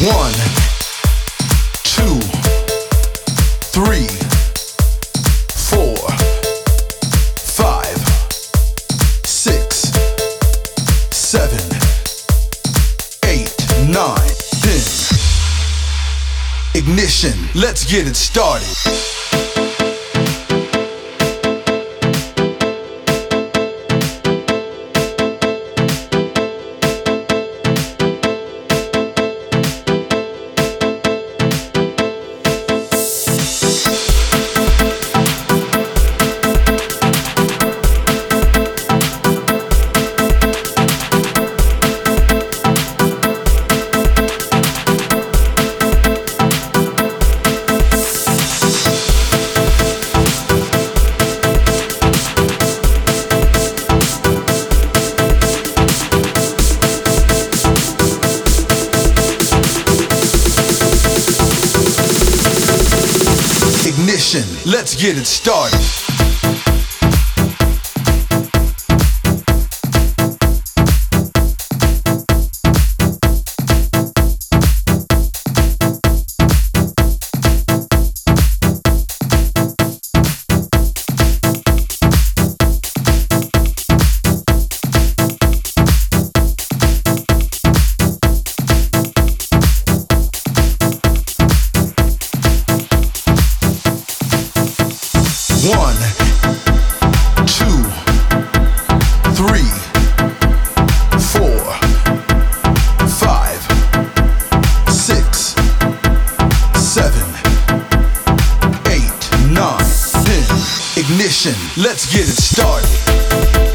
One, two, three, four, five, six, seven, eight, nine, ten. Ignition, let's get it started. Let's get it started. One, two, three, four, five, six, seven, eight, nine, ten. Ignition, let's get it started.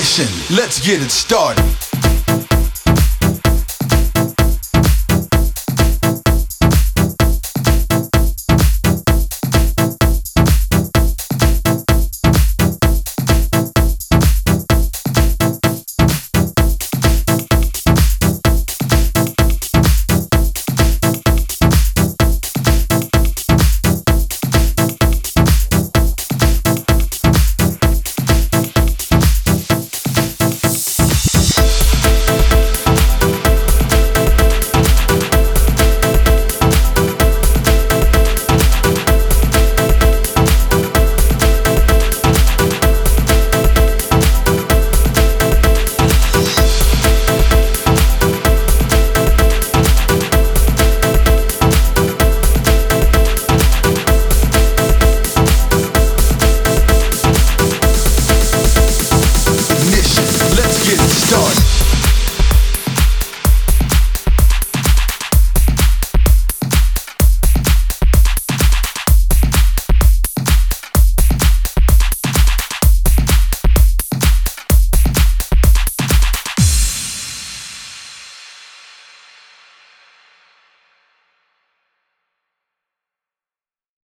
Let's get it started.